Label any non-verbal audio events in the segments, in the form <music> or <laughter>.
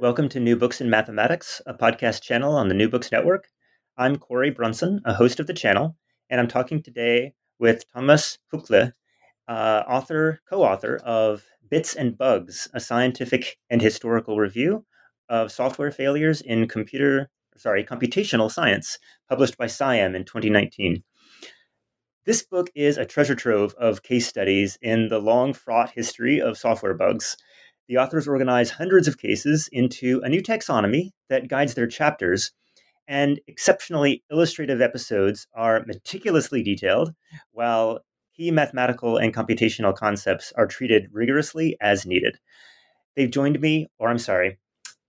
Welcome to New Books in Mathematics, a podcast channel on the New Books Network. I'm Corey Brunson, a host of the channel, and I'm talking today with Thomas Huckle, uh, author, co-author of Bits and Bugs, a scientific and historical review of software failures in computer, sorry, computational science, published by SIAM in 2019. This book is a treasure trove of case studies in the long fraught history of software bugs the authors organize hundreds of cases into a new taxonomy that guides their chapters, and exceptionally illustrative episodes are meticulously detailed, while key mathematical and computational concepts are treated rigorously as needed. They've joined me, or I'm sorry,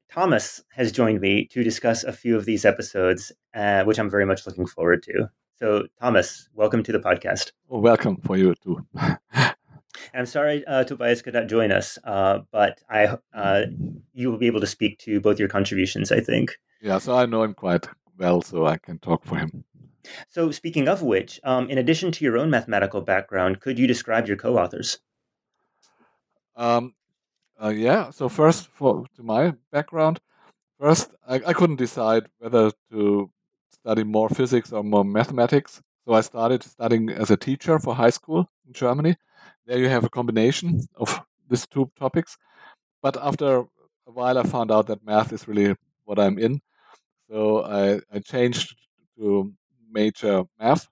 Thomas has joined me to discuss a few of these episodes, uh, which I'm very much looking forward to. So, Thomas, welcome to the podcast. Welcome for you too. <laughs> I'm sorry uh, Tobias could not join us, uh, but I uh, you will be able to speak to both your contributions. I think. Yeah, so I know him quite well, so I can talk for him. So, speaking of which, um, in addition to your own mathematical background, could you describe your co-authors? Um, uh, yeah. So first, for to my background, first I, I couldn't decide whether to study more physics or more mathematics. So I started studying as a teacher for high school in Germany, there you have a combination of these two topics. But after a while, I found out that math is really what I'm in. So I, I changed to major math.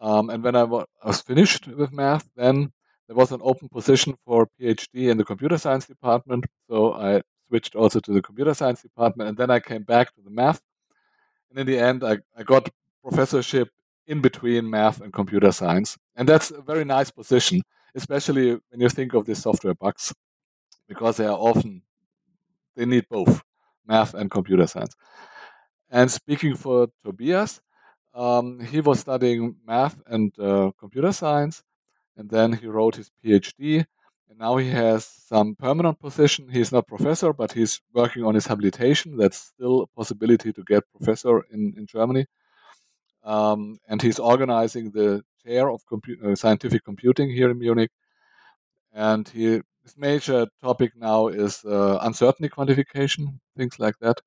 Um, and when I was finished with math, then there was an open position for PhD in the computer science department. So I switched also to the computer science department. And then I came back to the math. And in the end, I, I got professorship in between math and computer science. And that's a very nice position, especially when you think of these software bugs, because they are often, they need both math and computer science. And speaking for Tobias, um, he was studying math and uh, computer science, and then he wrote his PhD. And now he has some permanent position. He's not professor, but he's working on his habilitation. That's still a possibility to get professor in, in Germany um, and he's organizing the chair of compu- uh, scientific computing here in Munich. And he, his major topic now is uh, uncertainty quantification, things like that.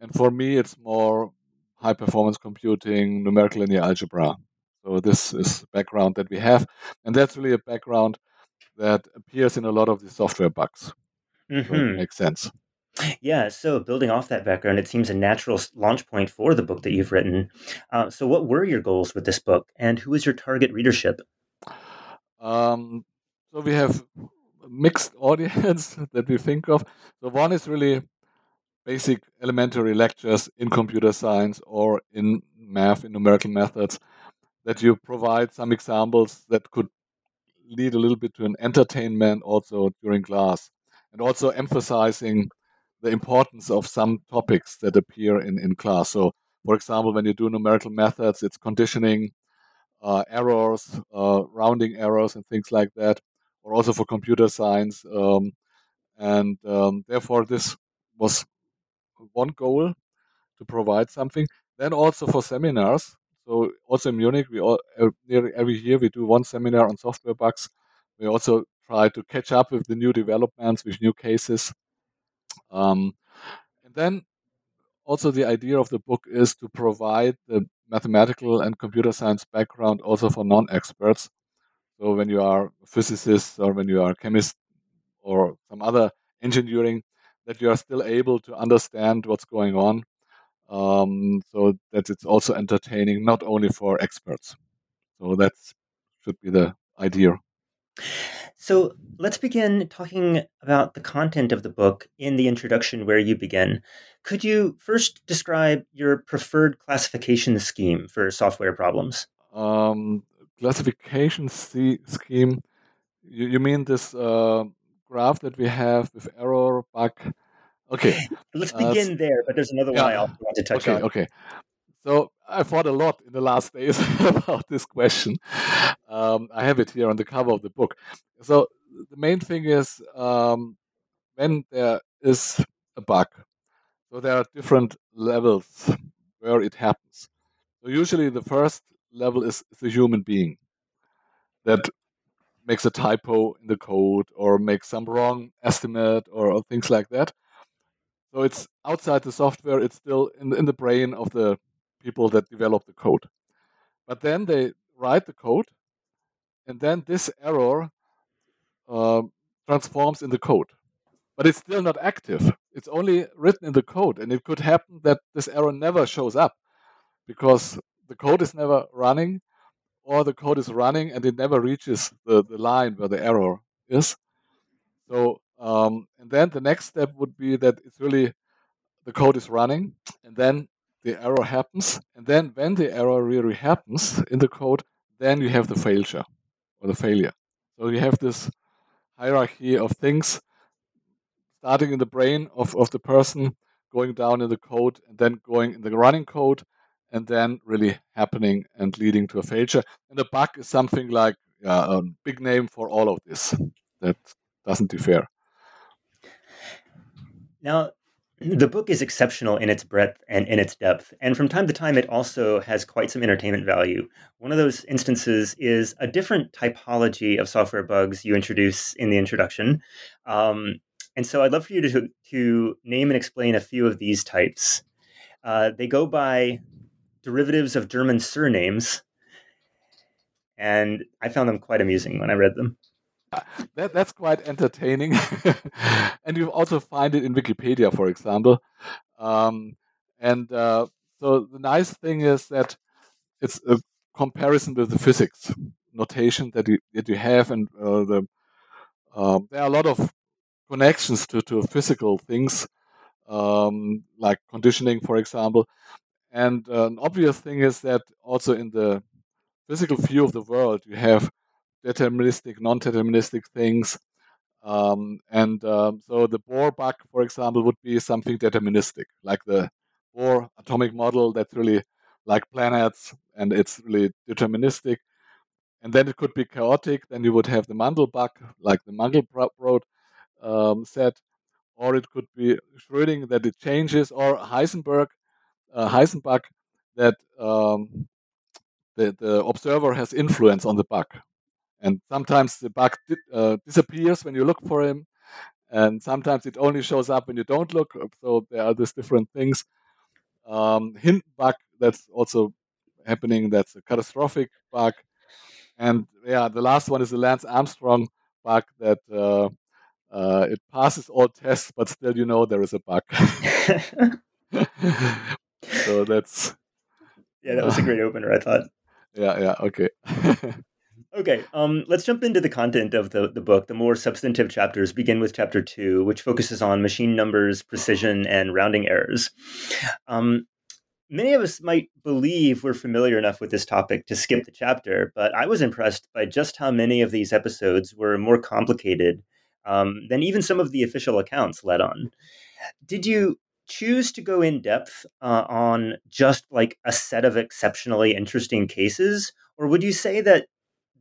And for me, it's more high performance computing, numerical linear algebra. So this is background that we have, and that's really a background that appears in a lot of the software bugs. Mm-hmm. So it makes sense. Yeah, so building off that background, it seems a natural launch point for the book that you've written. Uh, so, what were your goals with this book, and who is your target readership? Um, so, we have mixed audience <laughs> that we think of. So, one is really basic elementary lectures in computer science or in math, in numerical methods, that you provide some examples that could lead a little bit to an entertainment also during class, and also emphasizing the importance of some topics that appear in, in class. So, for example, when you do numerical methods, it's conditioning, uh, errors, uh, rounding errors, and things like that, or also for computer science. Um, and um, therefore, this was one goal to provide something. Then also for seminars. So also in Munich, we all nearly every year we do one seminar on software bugs. We also try to catch up with the new developments, with new cases, um, and then also the idea of the book is to provide the mathematical and computer science background also for non-experts. So when you are a physicist or when you are a chemist or some other engineering, that you are still able to understand what's going on. Um, so that it's also entertaining, not only for experts. So that should be the idea. So let's begin talking about the content of the book in the introduction where you begin. Could you first describe your preferred classification scheme for software problems? Um, classification scheme, you, you mean this uh, graph that we have with error, bug? Okay. <laughs> Let's uh, begin uh, there, but there's another yeah, one I also want to touch okay, on. Okay. So I thought a lot in the last days <laughs> about this question. Um, I have it here on the cover of the book. So the main thing is um, when there is a bug. So there are different levels where it happens. So usually the first level is the human being that makes a typo in the code or makes some wrong estimate or, or things like that. So it's outside the software, it's still in, in the brain of the people that develop the code. But then they write the code, and then this error uh, transforms in the code. But it's still not active. It's only written in the code, and it could happen that this error never shows up because the code is never running, or the code is running and it never reaches the, the line where the error is. So, um, and then the next step would be that it's really the code is running, and then the error happens, and then when the error really happens in the code, then you have the failure or the failure. So you have this hierarchy of things starting in the brain of, of the person, going down in the code, and then going in the running code, and then really happening and leading to a failure. And a bug is something like a big name for all of this that doesn't differ. Now, the book is exceptional in its breadth and in its depth. And from time to time, it also has quite some entertainment value. One of those instances is a different typology of software bugs you introduce in the introduction. Um, and so I'd love for you to, to name and explain a few of these types. Uh, they go by derivatives of German surnames. And I found them quite amusing when I read them. <laughs> that, that's quite entertaining. <laughs> and you also find it in Wikipedia, for example. Um, and uh, so the nice thing is that it's a comparison with the physics notation that you, that you have, and uh, the, uh, there are a lot of connections to, to physical things, um, like conditioning, for example. And uh, an obvious thing is that also in the physical view of the world, you have deterministic, non-deterministic things. Um, and um, so the Bohr bug, for example, would be something deterministic, like the Bohr atomic model that's really like planets and it's really deterministic. And then it could be chaotic. Then you would have the Mandelbrot, like the Mandelbrot um, set, or it could be Schrödinger that it changes, or Heisenberg, uh, that um, the, the observer has influence on the bug and sometimes the bug di- uh, disappears when you look for him and sometimes it only shows up when you don't look so there are these different things. Um, hint bug that's also happening that's a catastrophic bug. And yeah the last one is the lance armstrong bug that uh, uh, it passes all tests but still you know there is a bug. <laughs> <laughs> So that's yeah that was a great opener i thought. <laughs> Yeah yeah okay Okay, um, let's jump into the content of the, the book. The more substantive chapters begin with chapter two, which focuses on machine numbers, precision, and rounding errors. Um, many of us might believe we're familiar enough with this topic to skip the chapter, but I was impressed by just how many of these episodes were more complicated um, than even some of the official accounts let on. Did you choose to go in depth uh, on just like a set of exceptionally interesting cases? Or would you say that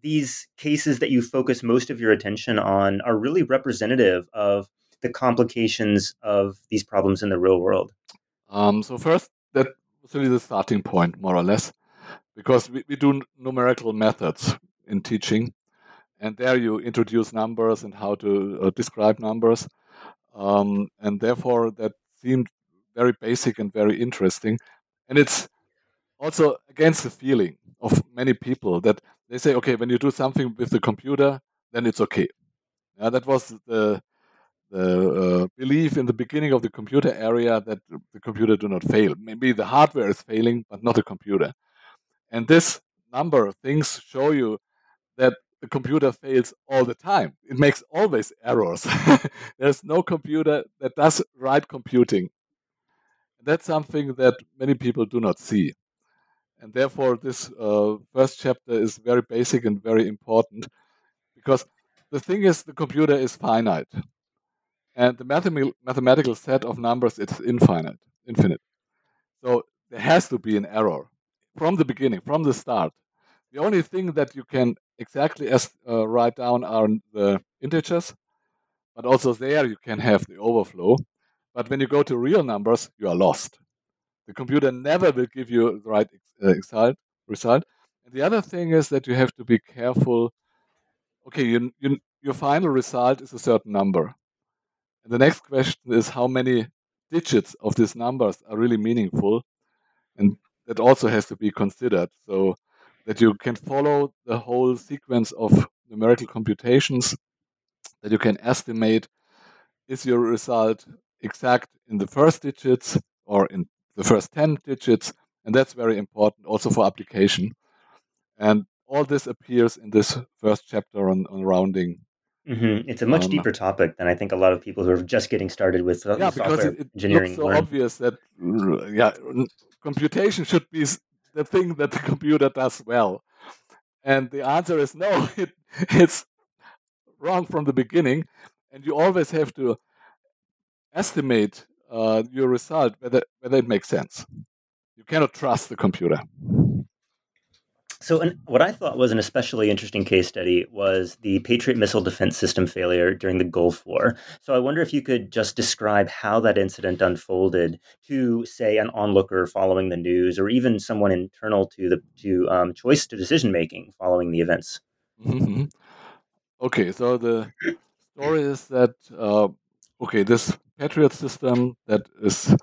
these cases that you focus most of your attention on are really representative of the complications of these problems in the real world? Um, so first, that was really the starting point, more or less, because we, we do numerical methods in teaching, and there you introduce numbers and how to uh, describe numbers, um, and therefore that seemed very basic and very interesting, and it's also against the feeling of many people that they say, okay, when you do something with the computer, then it's okay. Yeah, that was the the uh, belief in the beginning of the computer area that the computer do not fail. Maybe the hardware is failing, but not the computer. And this number of things show you that the computer fails all the time. It makes always errors. <laughs> There's no computer that does right computing. That's something that many people do not see. And therefore, this uh, first chapter is very basic and very important because the thing is, the computer is finite. And the mathematical set of numbers is infinite, infinite. So there has to be an error from the beginning, from the start. The only thing that you can exactly as, uh, write down are the integers, but also there you can have the overflow. But when you go to real numbers, you are lost. The computer never will give you the right uh, result. And the other thing is that you have to be careful. Okay, you, you, your final result is a certain number. And the next question is how many digits of these numbers are really meaningful. And that also has to be considered. So that you can follow the whole sequence of numerical computations, that you can estimate is your result exact in the first digits or in the first 10 digits. And that's very important also for application. And all this appears in this first chapter on, on rounding. Mm-hmm. It's a much um, deeper topic than I think a lot of people who are just getting started with uh, yeah, software because it, it engineering. Looks so obvious that yeah, computation should be the thing that the computer does well? And the answer is no, <laughs> it, it's wrong from the beginning. And you always have to estimate uh, your result whether, whether it makes sense. You cannot trust the computer. So, an, what I thought was an especially interesting case study was the Patriot missile defense system failure during the Gulf War. So, I wonder if you could just describe how that incident unfolded to, say, an onlooker following the news, or even someone internal to the to um, choice to decision making following the events. Mm-hmm. Okay, so the story is that uh, okay, this Patriot system that is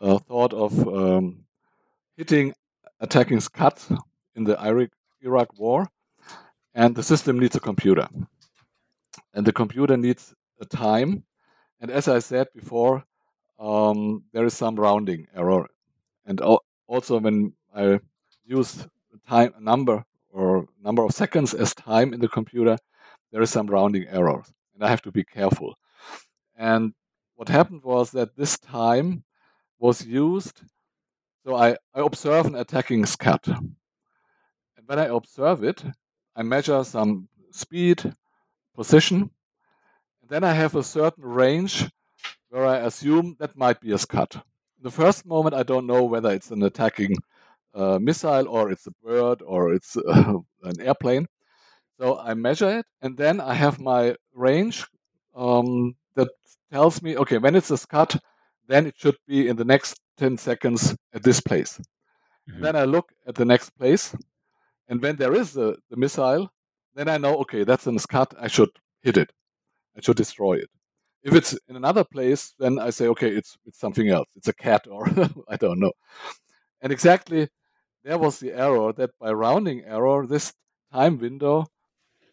uh, thought of um, hitting attacking Scud in the Iraq, Iraq war, and the system needs a computer. And the computer needs a time. And as I said before, um, there is some rounding error. And also, when I use time a number or number of seconds as time in the computer, there is some rounding error, and I have to be careful. And what happened was that this time was used. So I, I observe an attacking Scud. And when I observe it, I measure some speed, position, and then I have a certain range where I assume that might be a Scud. The first moment, I don't know whether it's an attacking uh, missile or it's a bird or it's uh, <laughs> an airplane. So I measure it, and then I have my range um, that tells me, okay, when it's a Scud, then it should be in the next 10 seconds at this place. Mm-hmm. Then I look at the next place, and when there is a, the missile, then I know, okay, that's in Scud. I should hit it. I should destroy it. If it's in another place, then I say, okay, it's it's something else. It's a cat or <laughs> I don't know. And exactly there was the error that by rounding error, this time window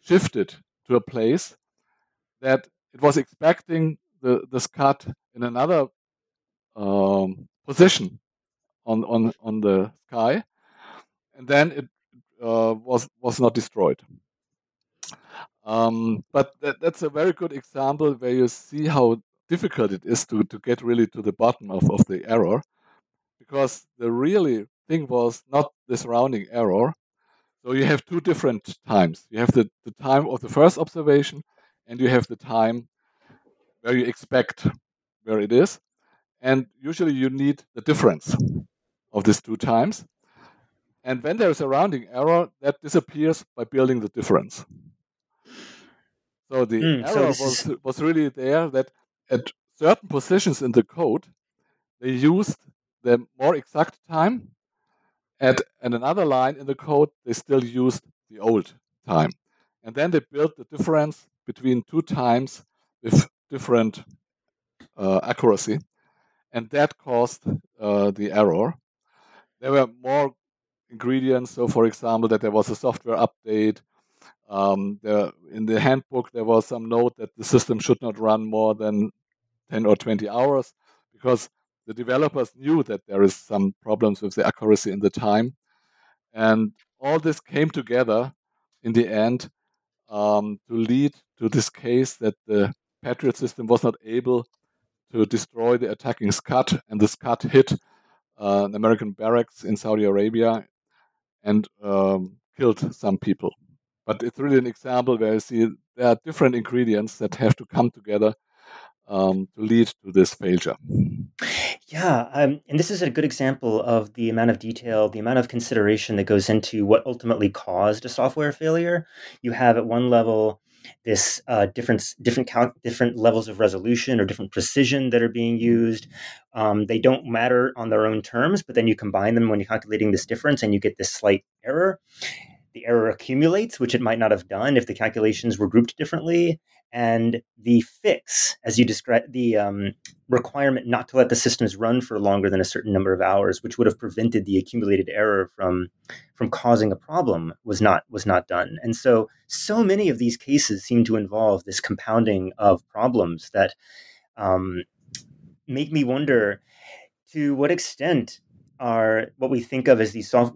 shifted to a place that it was expecting the, the Scud in another um, position on, on, on the sky. And then it uh, was was not destroyed. Um, but that, that's a very good example where you see how difficult it is to, to get really to the bottom of, of the error because the really thing was not this rounding error. So you have two different times. You have the, the time of the first observation and you have the time where you expect where it is. And usually you need the difference of these two times. And when there is a rounding error, that disappears by building the difference. So the mm, error so was, was really there that at certain positions in the code, they used the more exact time. At, at another line in the code, they still used the old time. And then they built the difference between two times with <laughs> different uh, accuracy. And that caused uh, the error. There were more ingredients. So, for example, that there was a software update Um, there, in the handbook, there was some note that the system should not run more than 10 or 20 hours because the developers knew that there is some problems with the accuracy in the time. And all this came together in the end um, to lead to this case that the Patriot system was not able to destroy the attacking Scud, and the Scud hit uh, an American barracks in Saudi Arabia and um, killed some people. But it's really an example where you see there are different ingredients that have to come together um, to lead to this failure. Yeah, um, and this is a good example of the amount of detail, the amount of consideration that goes into what ultimately caused a software failure. You have at one level this uh, different different cal- different levels of resolution or different precision that are being used. Um, they don't matter on their own terms, but then you combine them when you're calculating this difference, and you get this slight error the error accumulates, which it might not have done if the calculations were grouped differently. And the fix, as you described, the um, requirement not to let the systems run for longer than a certain number of hours, which would have prevented the accumulated error from from causing a problem, was not was not done. And so, so many of these cases seem to involve this compounding of problems that um, make me wonder to what extent are what we think of as these soft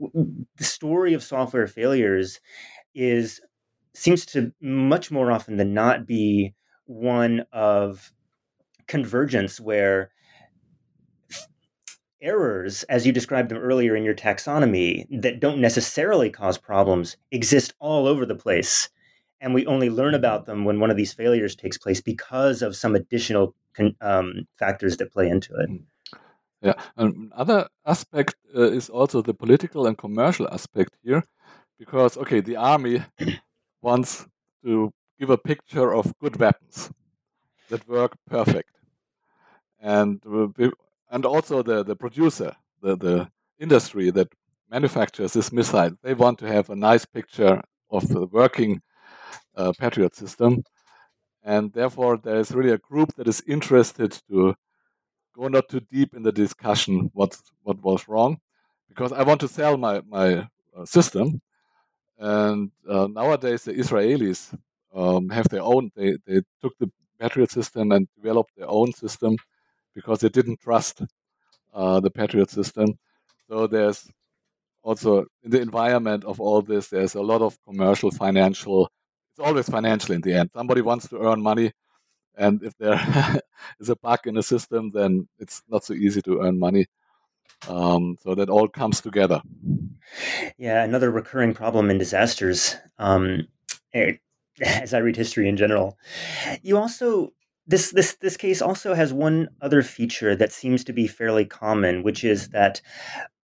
the story of software failures is seems to much more often than not be one of convergence where errors as you described them earlier in your taxonomy that don't necessarily cause problems exist all over the place and we only learn about them when one of these failures takes place because of some additional um, factors that play into it mm. Yeah, another aspect uh, is also the political and commercial aspect here, because okay, the army <clears throat> wants to give a picture of good weapons that work perfect, and uh, and also the the producer, the the industry that manufactures this missile, they want to have a nice picture of the working uh, Patriot system, and therefore there is really a group that is interested to go not too deep in the discussion what what was wrong, because I want to sell my my uh, system. And uh, nowadays the Israelis um, have their own. They they took the Patriot system and developed their own system because they didn't trust uh, the Patriot system. So there's also in the environment of all this, there's a lot of commercial, financial. It's always financial in the end. Somebody wants to earn money and if there <laughs> is a bug in the system, then it's not so easy to earn money. Um, so that all comes together. Yeah, another recurring problem in disasters. Um, eh, <laughs> as I read history in general, you also this this this case also has one other feature that seems to be fairly common, which is that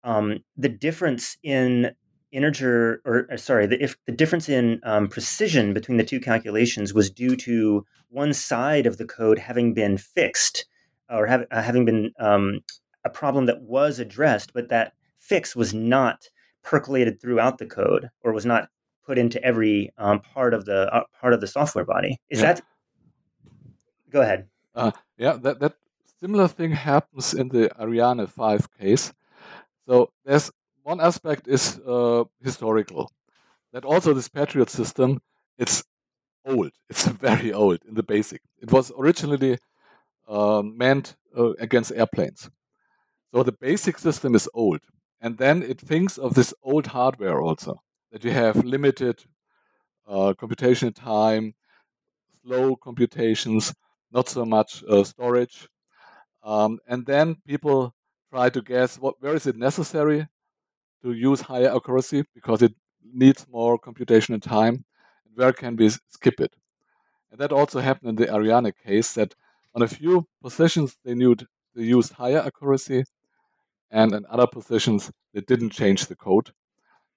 um, the difference in integer or, uh, sorry the, if the difference in um, precision between the two calculations was due to one side of the code having been fixed or have, uh, having been um, a problem that was addressed but that fix was not percolated throughout the code or was not put into every um, part of the uh, part of the software body is yeah. that go ahead uh, yeah that, that similar thing happens in the ariane 5 case so there's one aspect is uh, historical. That also this Patriot system, it's old. <laughs> It's very old in the basic. It was originally um, meant uh, against airplanes. So the basic system is old. And then it thinks of this old hardware also, that you have limited uh, computation time, slow computations, not so much uh, storage. Um, and then people try to guess what where is it necessary to use higher accuracy because it needs more computational time. and Where can we skip it? And that also happened in the Ariane case that on a few positions they knew they used higher accuracy, and in other positions they didn't change the code.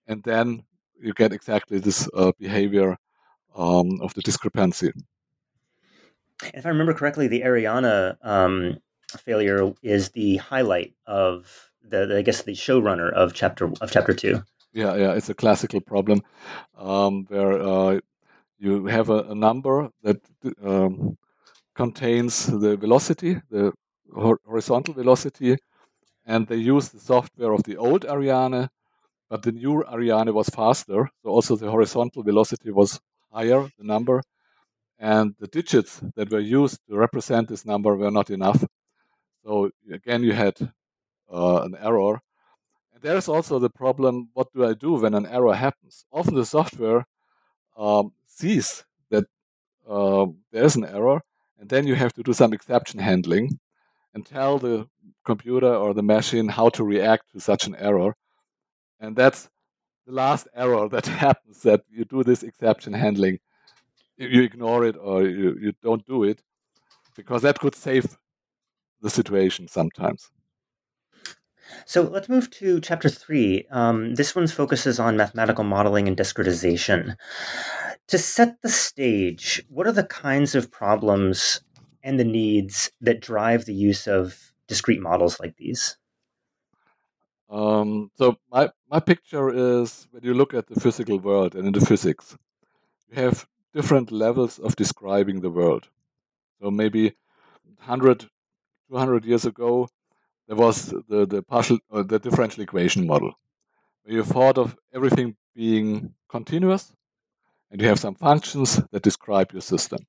And then you get exactly this uh, behavior um, of the discrepancy. If I remember correctly, the Ariane um, failure is the highlight of the, the I guess the showrunner of chapter of chapter two. Yeah, yeah, it's a classical problem um, where uh, you have a, a number that um, contains the velocity, the horizontal velocity, and they used the software of the old Ariane, but the new Ariane was faster, so also the horizontal velocity was higher, the number, and the digits that were used to represent this number were not enough. So again, you had uh, an error. And there's also the problem: what do I do when an error happens? Often the software um, sees that uh, there's an error, and then you have to do some exception handling and tell the computer or the machine how to react to such an error. And that's the last error <laughs> that happens that you do this exception handling. You ignore it or you, you don't do it because that could save the situation sometimes. So let's move to chapter three. Um, this one focuses on mathematical modeling and discretization. To set the stage, what are the kinds of problems and the needs that drive the use of discrete models like these? Um, so my, my picture is when you look at the physical world and in the physics, you have different levels of describing the world. So maybe 100, 200 years ago, there was the, the partial uh, the differential equation model, where you thought of everything being continuous, and you have some functions that describe your system.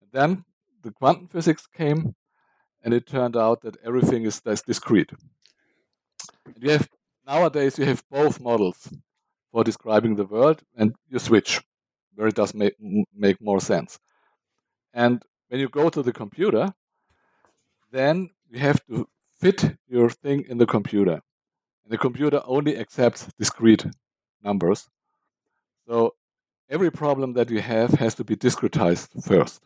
And then the quantum physics came, and it turned out that everything is, is discrete. And have nowadays you have both models for describing the world, and you switch where it does make make more sense. And when you go to the computer, then you have to fit your thing in the computer. And the computer only accepts discrete numbers. So every problem that you have has to be discretized first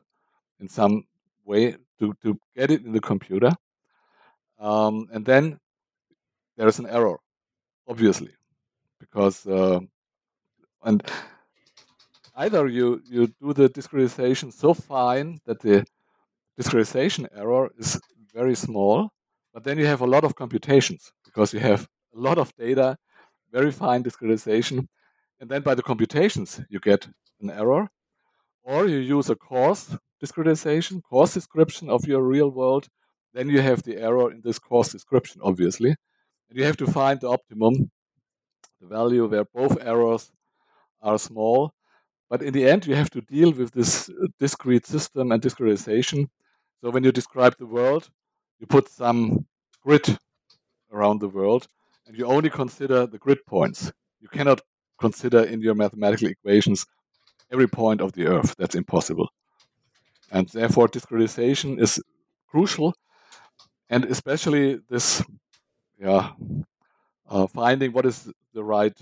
in some way to, to get it in the computer. Um, and then there is an error, obviously, because uh, and either you you do the discretization so fine that the discretization error is very small, but then you have a lot of computations because you have a lot of data, very fine discretization, and then by the computations you get an error, or you use a coarse discretization, coarse description of your real world, then you have the error in this coarse description, obviously. And you have to find the optimum, the value where both errors are small. But in the end, you have to deal with this uh, discrete system and discretization. So when you describe the world, you put some grid around the world, and you only consider the grid points. You cannot consider in your mathematical equations every point of the Earth. That's impossible. And therefore, discretization is crucial, and especially this yeah, uh, finding what is the right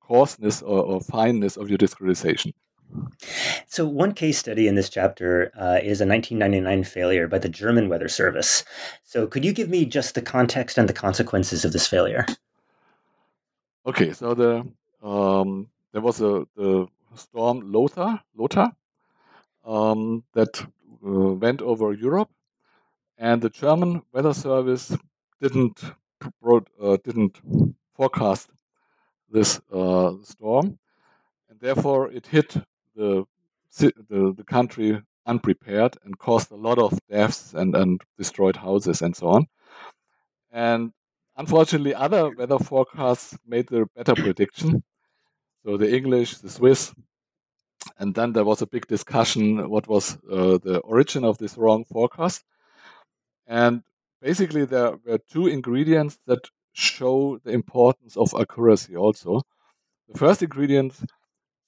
coarseness or, or, fineness of your discretization. So, one case study in this chapter uh, is a 1999 failure by the German Weather Service. So, could you give me just the context and the consequences of this failure? Okay, so the um, there was a the storm Lothar, Lothar um, that uh, went over Europe, and the German Weather Service didn't uh, didn't forecast this uh, storm, and therefore it hit the, the the country unprepared and caused a lot of deaths and, and destroyed houses and so on. And unfortunately, other weather forecasts made the better prediction. So the English, the Swiss, and then there was a big discussion what was uh, the origin of this wrong forecast. And basically there were two ingredients that show the importance of accuracy also. The first ingredient,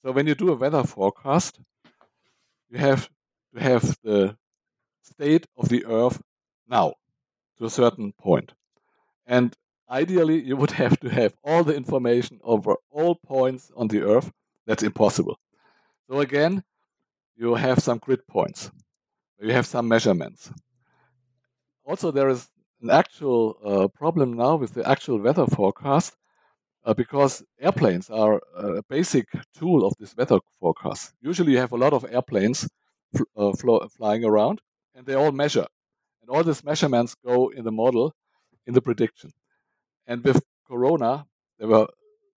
so when you do a weather forecast, you have to have the state of the earth now to a certain point. And ideally, you would <laughs> have to have all the information over all points on the earth. That's impossible. So again, you have some grid points. You have some measurements also there is an actual uh, problem now with the actual weather forecast uh, because airplanes are a basic tool of this weather forecast. Usually, you have a lot of airplanes fl- uh, fl- flying around, and they all measure, and all these measurements go in the model, in the prediction. And with Corona, there were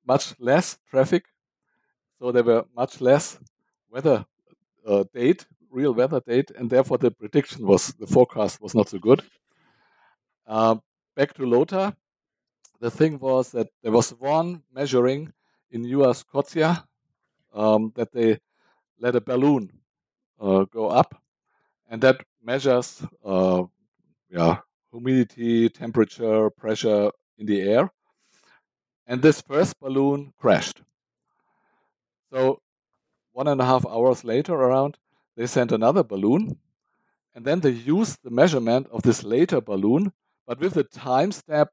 much less traffic, so there were much less weather uh, date, real weather date, and therefore the prediction was the forecast was not so good. Uh, back to Lothar, the thing was that there was one measuring in Nova Scotia um, that they let a balloon uh, go up, and that measures uh, yeah, humidity, temperature, pressure in the air. And this first balloon crashed. So one and a half hours later, around, they sent another balloon, and then they used the measurement of this later balloon, but with the timestamp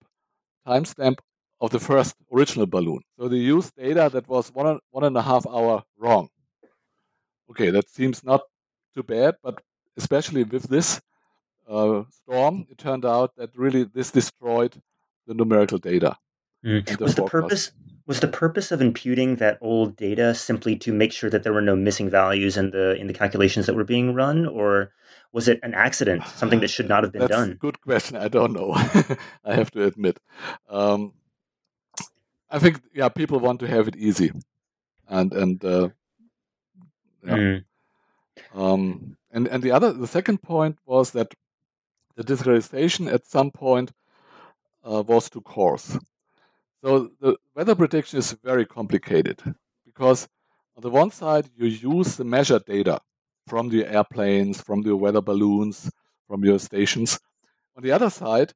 timestamp of the first original balloon. So they used data that was one, one and a half hour wrong. Okay, that seems not too bad, but especially with this uh, storm, it turned out that really this destroyed the numerical data. Mm. The was the purpose was the purpose of imputing that old data simply to make sure that there were no missing values in the in the calculations that were being run, or was it an accident, something that should not have been That's done? Good question. I don't know. <laughs> I have to admit. Um, I think yeah, people want to have it easy, and and uh, yeah. Mm. Um, and and the other the second point was that the discretization at some point uh, was too coarse. So the weather prediction is very complicated because on the one side you use the measured data from the airplanes, from the weather balloons, from your stations. On the other side,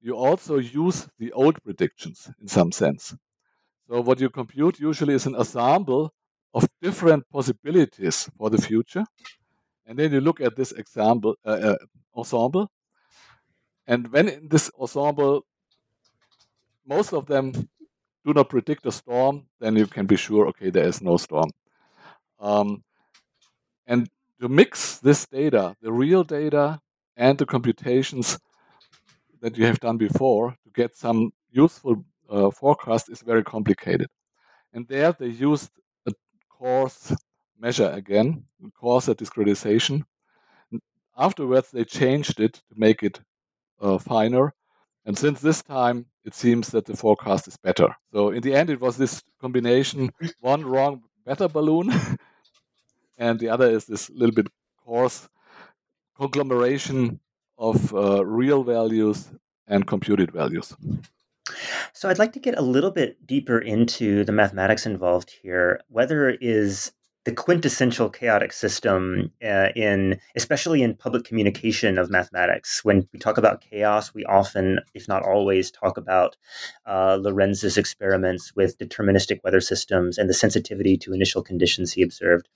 you also use the old predictions in some sense. So what you compute usually is an ensemble of different possibilities for the future. And then you look at this example uh, uh, ensemble. And when in this ensemble most of them do not predict a storm, then you can be sure, okay, there is no storm. Um, and to mix this data, the real data and the computations that you have done before to get some useful uh, forecast is very complicated. And there they used a coarse measure again, coarser discretization. Afterwards, they changed it to make it uh, finer and since this time, it seems that the forecast is better. So in the end, it was this combination: one wrong better balloon, <laughs> and the other is this little bit coarse conglomeration of uh, real values and computed values. So I'd like to get a little bit deeper into the mathematics involved here. Weather is the quintessential chaotic system uh, in especially in public communication of mathematics. When we talk about chaos we often if not always talk about uh, lorenz's experiments with deterministic weather systems and the sensitivity to initial conditions he observed.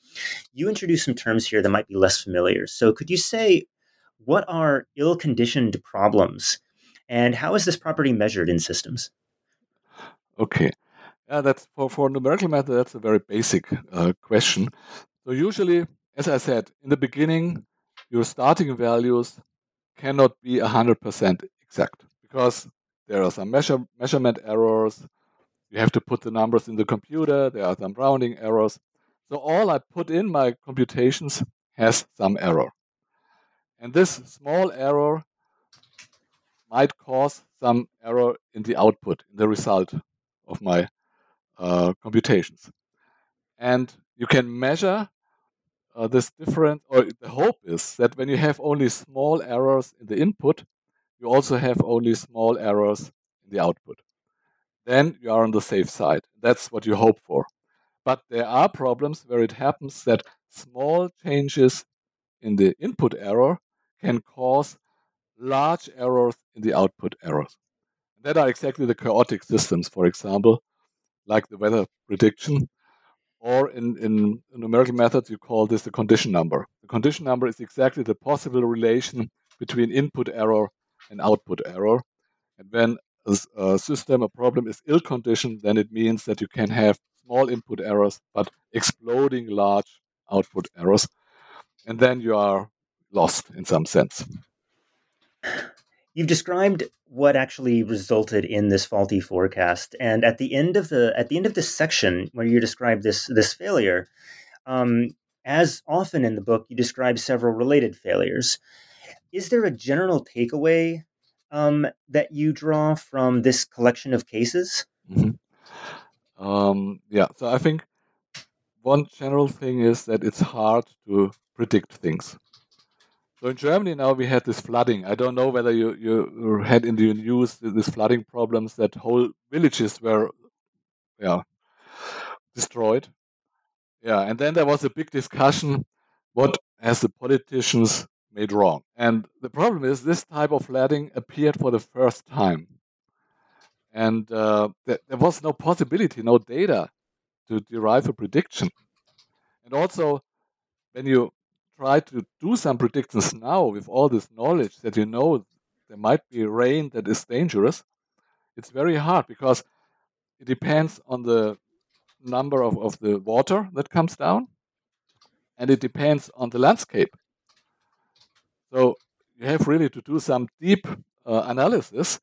You introduced some terms here that might be less familiar. So could you say what are ill-conditioned problems and how is this property measured in systems? Okay that's for, for numerical method, that's a very basic uh, question. So usually, as I said, in the beginning, your starting values cannot be 100% exact because there are some measure, measurement errors. You have to put the numbers in the computer. There are some rounding errors. So all I put in my computations has some error. And this small error might cause some error in the output, in the result of my uh, computations. And you can measure uh, this difference, or the hope is that when you have only small errors in the input, you also have only small errors in the output. Then you are on the safe side. That's what you hope for. But there are problems where it happens that small changes in the input error can cause large errors in the output errors. That are exactly the chaotic systems, for example, like the weather prediction. Mm. Or in, in numerical methods, you call this the condition number. The condition number is exactly the possible relation between input error and output error. And when a, a system, a problem is ill conditioned, then it means that you can have small input errors but exploding large output errors. And then you are lost in some sense. You've described what actually resulted in this faulty forecast, and at the end of the at the end of this section where you describe this this failure, um, as often in the book, you describe several related failures. Is there a general takeaway um, that you draw from this collection of cases? Mm-hmm. Um, yeah, so I think one general thing is that it's hard to predict things. So in Germany now we had this flooding. I don't know whether you, you had in the news this flooding problems that whole villages were yeah destroyed. Yeah, and then there was a big discussion what has the politicians made wrong? And the problem is this type of flooding appeared for the first time. And uh, th- there was no possibility, no data to derive a prediction. And also, when you try to do some predictions now with all this knowledge that you know there might be rain that is dangerous, it's very hard because it depends on the number of, of the water that comes down and it depends on the landscape. So you have really to do some deep uh, analysis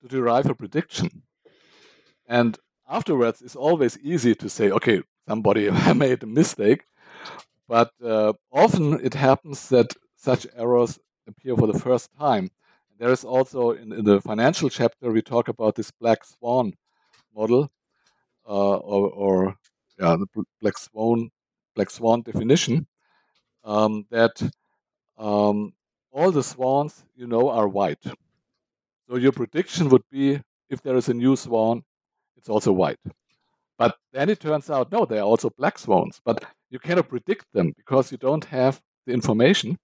to derive a prediction. And afterwards, it's always easy to say, okay, somebody <laughs> made a mistake. But uh, often it happens that such errors appear for the first time. There is also in, in the financial chapter, we talk about this black swan model uh, or, or yeah, the black swan black swan definition um, that um, all the swans you know are white. So your prediction would be if there is a new swan, it's also white. But then it turns out no, they are also black swans, but you cannot predict them because you don't have the information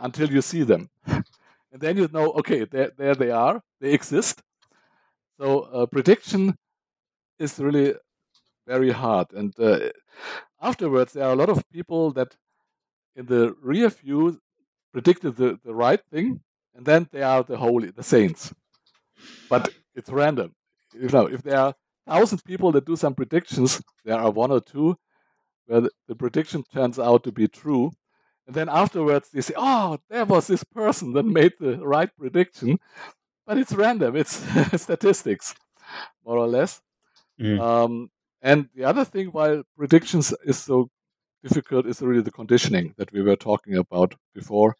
until you see them. <laughs> and then you know, okay, there, there they are, they exist. So uh, prediction is really very hard. And uh, afterwards, there are a lot of people that in the rear view predicted the, the right thing, and then they are the holy, the saints. But it's random. You know, if they are thousand people that do some predictions, there are one or two where the, the prediction turns out to be true. And then afterwards they say, oh, there was this person that made the right prediction. But it's random, it's <laughs> statistics, more or less. Mm. Um, and the other thing why predictions is so difficult is really the conditioning that we were talking about before.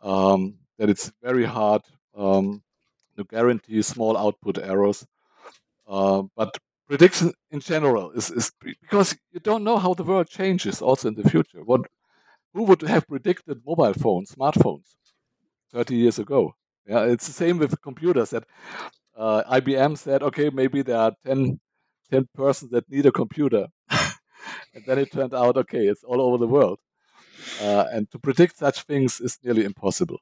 Um, that it's very hard um, to guarantee small output errors. Uh, but prediction in general is, is because you don't know how the world changes also in the future. What who would have predicted mobile phones, smartphones, 30 years ago? Yeah, it's the same with computers. That uh, IBM said, okay, maybe there are 10 10 persons that need a computer. <laughs> and then it turned out, okay, it's all over the world. Uh, and to predict such things is nearly impossible.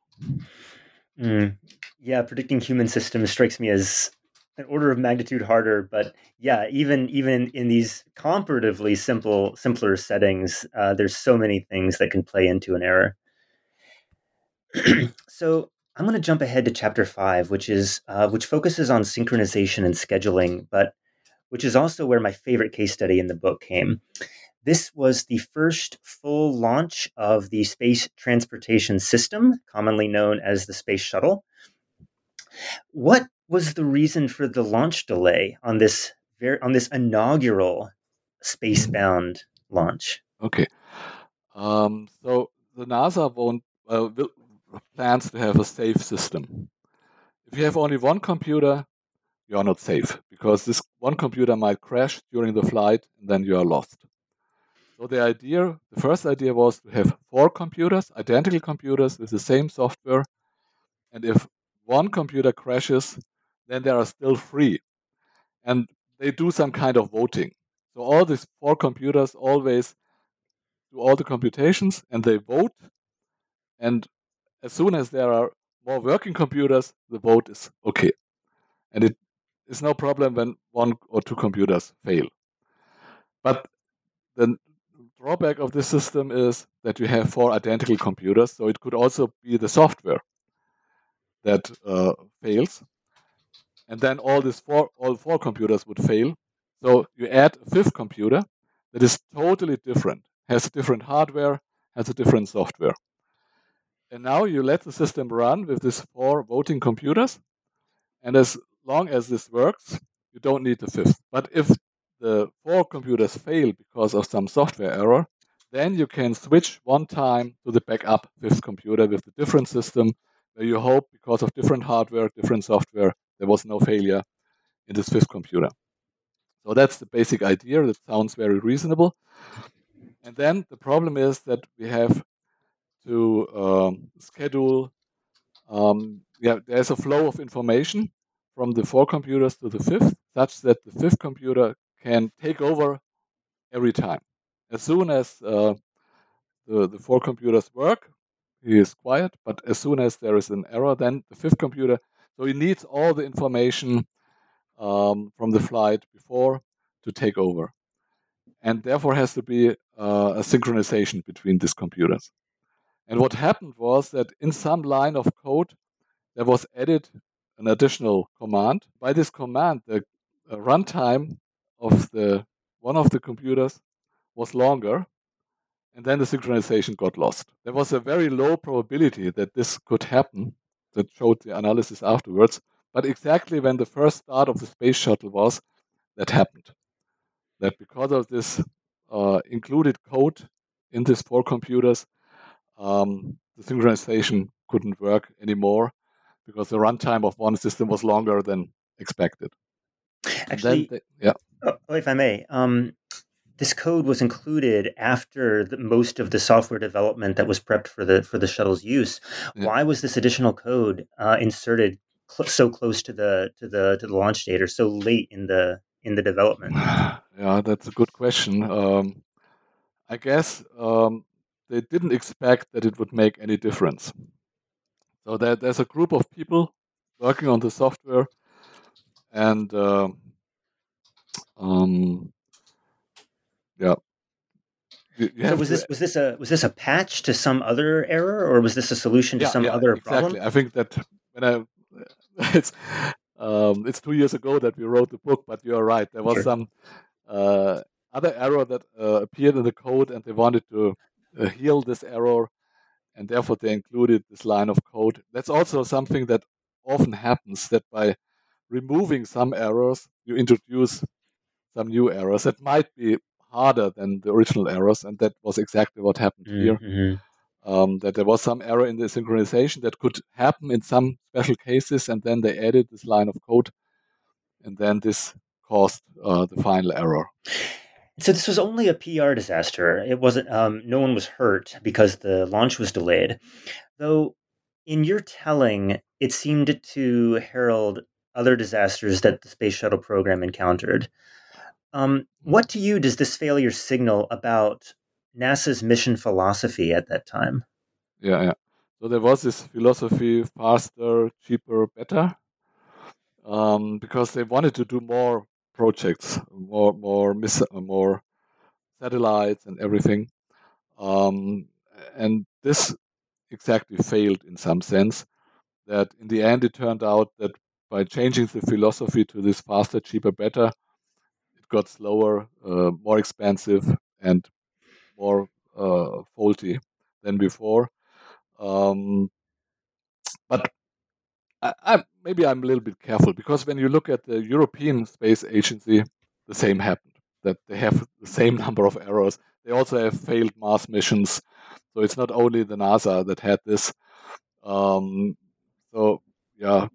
Mm. Yeah, predicting human systems strikes me as an order of magnitude harder. But yeah, even even in these comparatively simple, simpler settings, uh, there's so many things that can play into an error. <clears throat> so I'm going to jump ahead to chapter five, which is uh, which focuses on synchronization and scheduling, but which is also where my favorite case study in the book came. This was the first full launch of the Space Transportation System, commonly known as the Space Shuttle. What was the reason for the launch delay on this very, on this inaugural spacebound launch? Okay, um, so the NASA won't uh, plans to have a safe system. If you have only one computer, you are not safe because this one computer might crash during the flight and then you are lost. So the idea, the first idea was to have four computers, identical computers with the same software, and if one computer crashes, then there are still three, and they do some kind of voting. So all these four computers always do all the computations and they vote, and as soon as there are more working computers, the vote is okay, and it is no problem when one or two computers fail. But the drawback of this system is that you have four identical computers, so it could also be the software that uh, fails, and then all these four all four computers would fail. So you add a fifth computer that is totally different, has different hardware, has a different software. And now you let the system run with these four voting computers, and as long as this works, you don't need the fifth. But if the four computers fail because of some software error, then you can switch one time to the backup fifth computer with a different system where you hope because of different hardware, different software, there was no failure in this fifth computer. So that's the basic idea. That sounds very reasonable. And then the problem is that we have to um, schedule. Um, yeah, there's a flow of information from the four computers to the fifth, such that the fifth computer can take over every time. As soon as uh, the, the four computers work, he is quiet. But as soon as there is an error, then the fifth computer, so he needs all the information um, from the flight before to take over. And therefore has to be uh, a synchronization between these computers. And what happened was that in some line of code, there was added an additional command. By this command, the uh, runtime of the one of the computers was longer, and then the synchronization got lost. There was a very low probability that this could happen. That showed the analysis afterwards. But exactly when the first start of the space shuttle was, that happened. That because of this uh, included code in these four computers, um, the synchronization couldn't work anymore because the runtime of one system was longer than expected. Actually, they, yeah. Oh, if I may, um, this code was included after the, most of the software development that was prepped for the for the shuttle's use. Yeah. Why was this additional code uh, inserted cl- so close to the to the to the launch date or so late in the in the development? <sighs> Yeah, that's a good question. Um, I guess um, they didn't expect that it would make any difference. So there, there's a group of people working on the software, and uh, um, yeah. so was this was this a was this a patch to some other error, or was this a solution to yeah, some yeah, other exactly. problem? I think that <laughs> when I <laughs> it's um, it's two years ago that we wrote the book, but you're right. There was sure. some uh, other error that uh, appeared in the code, and they wanted to uh, heal this error, and therefore they included this line of code. That's also something that often happens that by removing some errors, you introduce some new errors that might be harder than the original errors, and that was exactly what happened mm-hmm. here. Um, that there was some error in the synchronization that could happen in some special cases, and then they added this line of code, and then this caused uh, the final error. So this was only a PR disaster. It wasn't. Um, no one was hurt because the launch was delayed, though. In your telling, it seemed to herald other disasters that the space shuttle program encountered. Um, what to you does this failure signal about NASA's mission philosophy at that time? Yeah, yeah. So there was this philosophy: faster, cheaper, better, um, because they wanted to do more projects, more, more, miss, more satellites and everything. Um, and this exactly failed in some sense. That in the end, it turned out that by changing the philosophy to this faster, cheaper, better, got slower, uh, more expensive, and more uh, faulty than before. Um, but I, I, maybe I'm a little bit careful because when you look at the European Space Agency, the same happened. That they have the same <laughs> number of errors. They also have failed Mars missions. So it's not only the NASA that had this. Um, so yeah,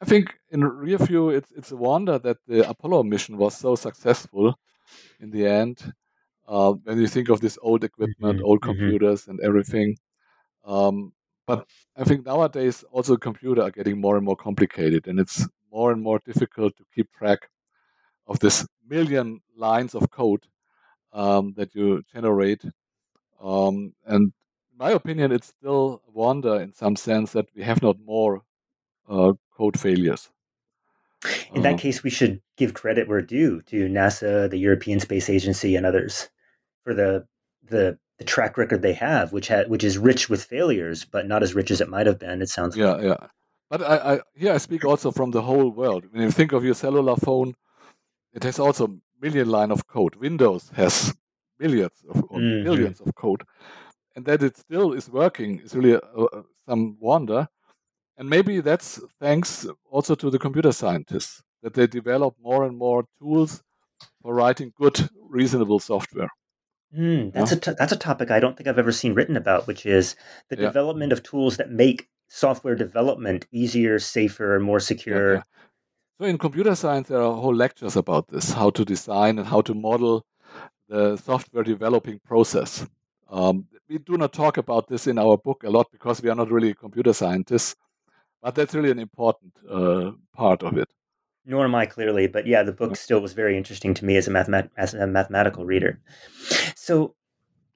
I think in rear view, it's it's a wonder that the Apollo mission was so successful in the end. Uh, when you think of this old equipment, mm-hmm. old mm-hmm. computers, mm-hmm. and everything. Um, but I think nowadays also computers are getting more and more complicated, and it's more and more difficult to keep track of this million lines of code um, that you generate. Um, and in my opinion, it's still a wonder in some sense that we have not more uh, code failures. In that uh, case, we should give credit where due to NASA, the European Space Agency, and others for the the, the track record they have, which ha- which is rich with failures, but not as rich as it might have been. It sounds yeah, like. yeah. But I, I here I speak also from the whole world. When you think of your cellular phone, it has also million line of code. Windows has millions of mm-hmm. millions of code, and that it still is working is really a, a, some wonder. And maybe that's thanks also to the computer scientists that they develop more and more tools for writing good, reasonable software. Mm, that's yeah. a t- that's a topic I don't think I've ever seen written about, which is the yeah. development of tools that make software development easier, safer, and more secure. Yeah, so in computer science, there are whole lectures about this: how to design and how to model the software developing process. Um, we do not talk about this in our book a lot because we are not really computer scientists. But that's really an important uh, part of it. Nor am I clearly, but yeah, the book still was very interesting to me as a, mathemat- as a mathematical reader. So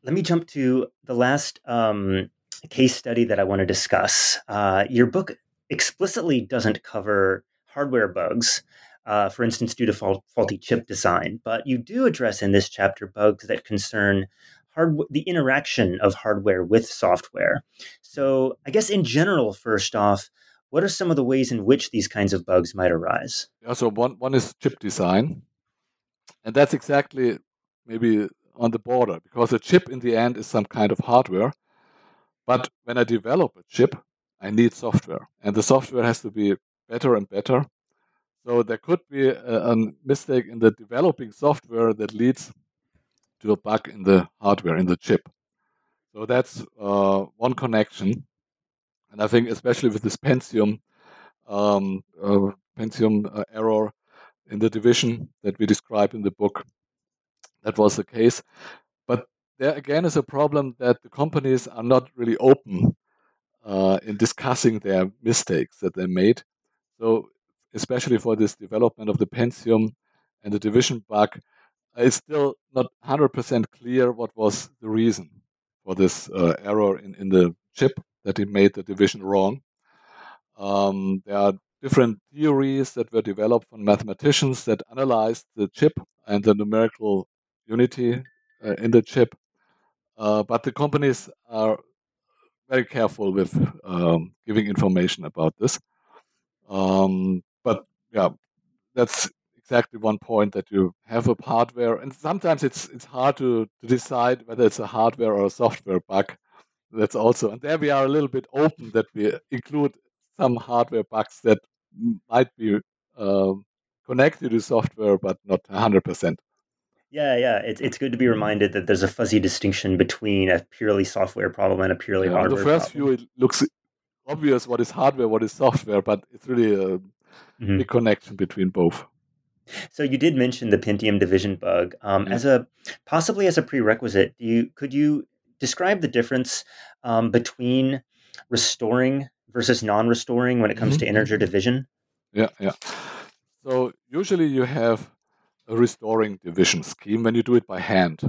let me jump to the last um, case study that I want to discuss. Uh, your book explicitly doesn't cover hardware bugs, uh, for instance, due to faulty chip design, but you do address in this chapter bugs that concern hard the interaction of hardware with software. So, I guess in general, first off, what are some of the ways in which these kinds of bugs might arise? Yeah, so one, one is chip design. And that's exactly maybe on the border because a chip in the end is some kind of hardware. But when I develop a chip, I need software. And the software has to be better and better. So there could be a, a mistake in the developing software that leads to a bug in the hardware, in the chip. So that's uh, one connection. And I think, especially with this Pentium, um, uh, Pentium uh, error in the division that we describe in the book, that was the case. But there again is a problem that the companies are not really open uh, in discussing their mistakes that they made. So, especially for this development of the Pentium and the division bug, it's still not 100% clear what was the reason for this uh, error in, in the chip that it made the division wrong. Um, there are different theories that were developed from mathematicians that analyzed the chip and the numerical unity uh, in the chip. Uh, but the companies are very careful with um, giving information about this. Um, but yeah, that's exactly one point that you have a hardware, and sometimes it's it's hard to, to decide whether it's a hardware or a software bug. That's also, and there we are a little bit open that we include some hardware bugs that might be um, connected to software, but not 100%. Yeah, yeah. It's, it's good to be reminded that there's a fuzzy distinction between a purely software problem and a purely yeah, hardware The first problem. view, it looks obvious what is hardware, what is software, but it's really a mm-hmm. big connection between both. So you did mention the Pentium division bug um, mm-hmm. as a possibly as a prerequisite. Do you could you describe the difference um, between restoring versus non-restoring when it comes mm-hmm. to integer division? Yeah, yeah. So usually you have a restoring division scheme when you do it by hand.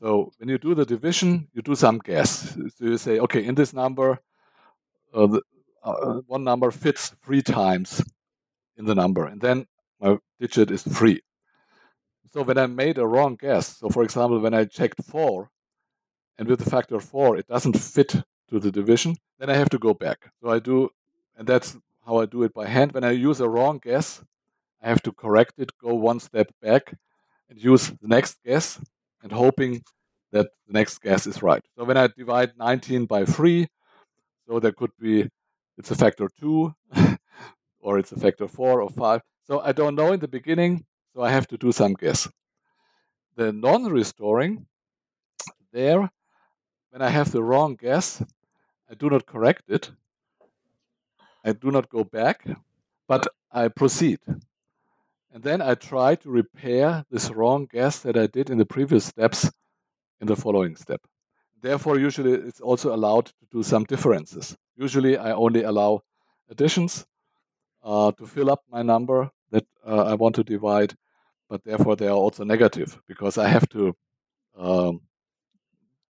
So when you do the division, you do some guess. So you say, okay, in this number, uh, the, uh, one number fits three times in the number, and then my digit is 3. So when I made a wrong guess, so for example, when I checked 4, and with the factor 4 it doesn't fit to the division, then I have to go back. So I do, and that's how I do it by hand. When I use a wrong guess, I have to correct it, go one step back, and use the next guess, and hoping that the next guess is right. So when I divide 19 by 3, so there could be, it's a factor 2, <laughs> or it's a factor 4 or 5. So I don't know in the beginning, so I have to do some guess. The non-restoring, there, when I have the wrong guess, I do not correct it. I do not go back, but I proceed. And then I try to repair this wrong guess that I did in the previous steps in the following step. Therefore, usually it's also allowed to do some differences. Usually I only allow additions uh, to fill up my number that uh, I want to divide, but therefore they are also negative because I have to um,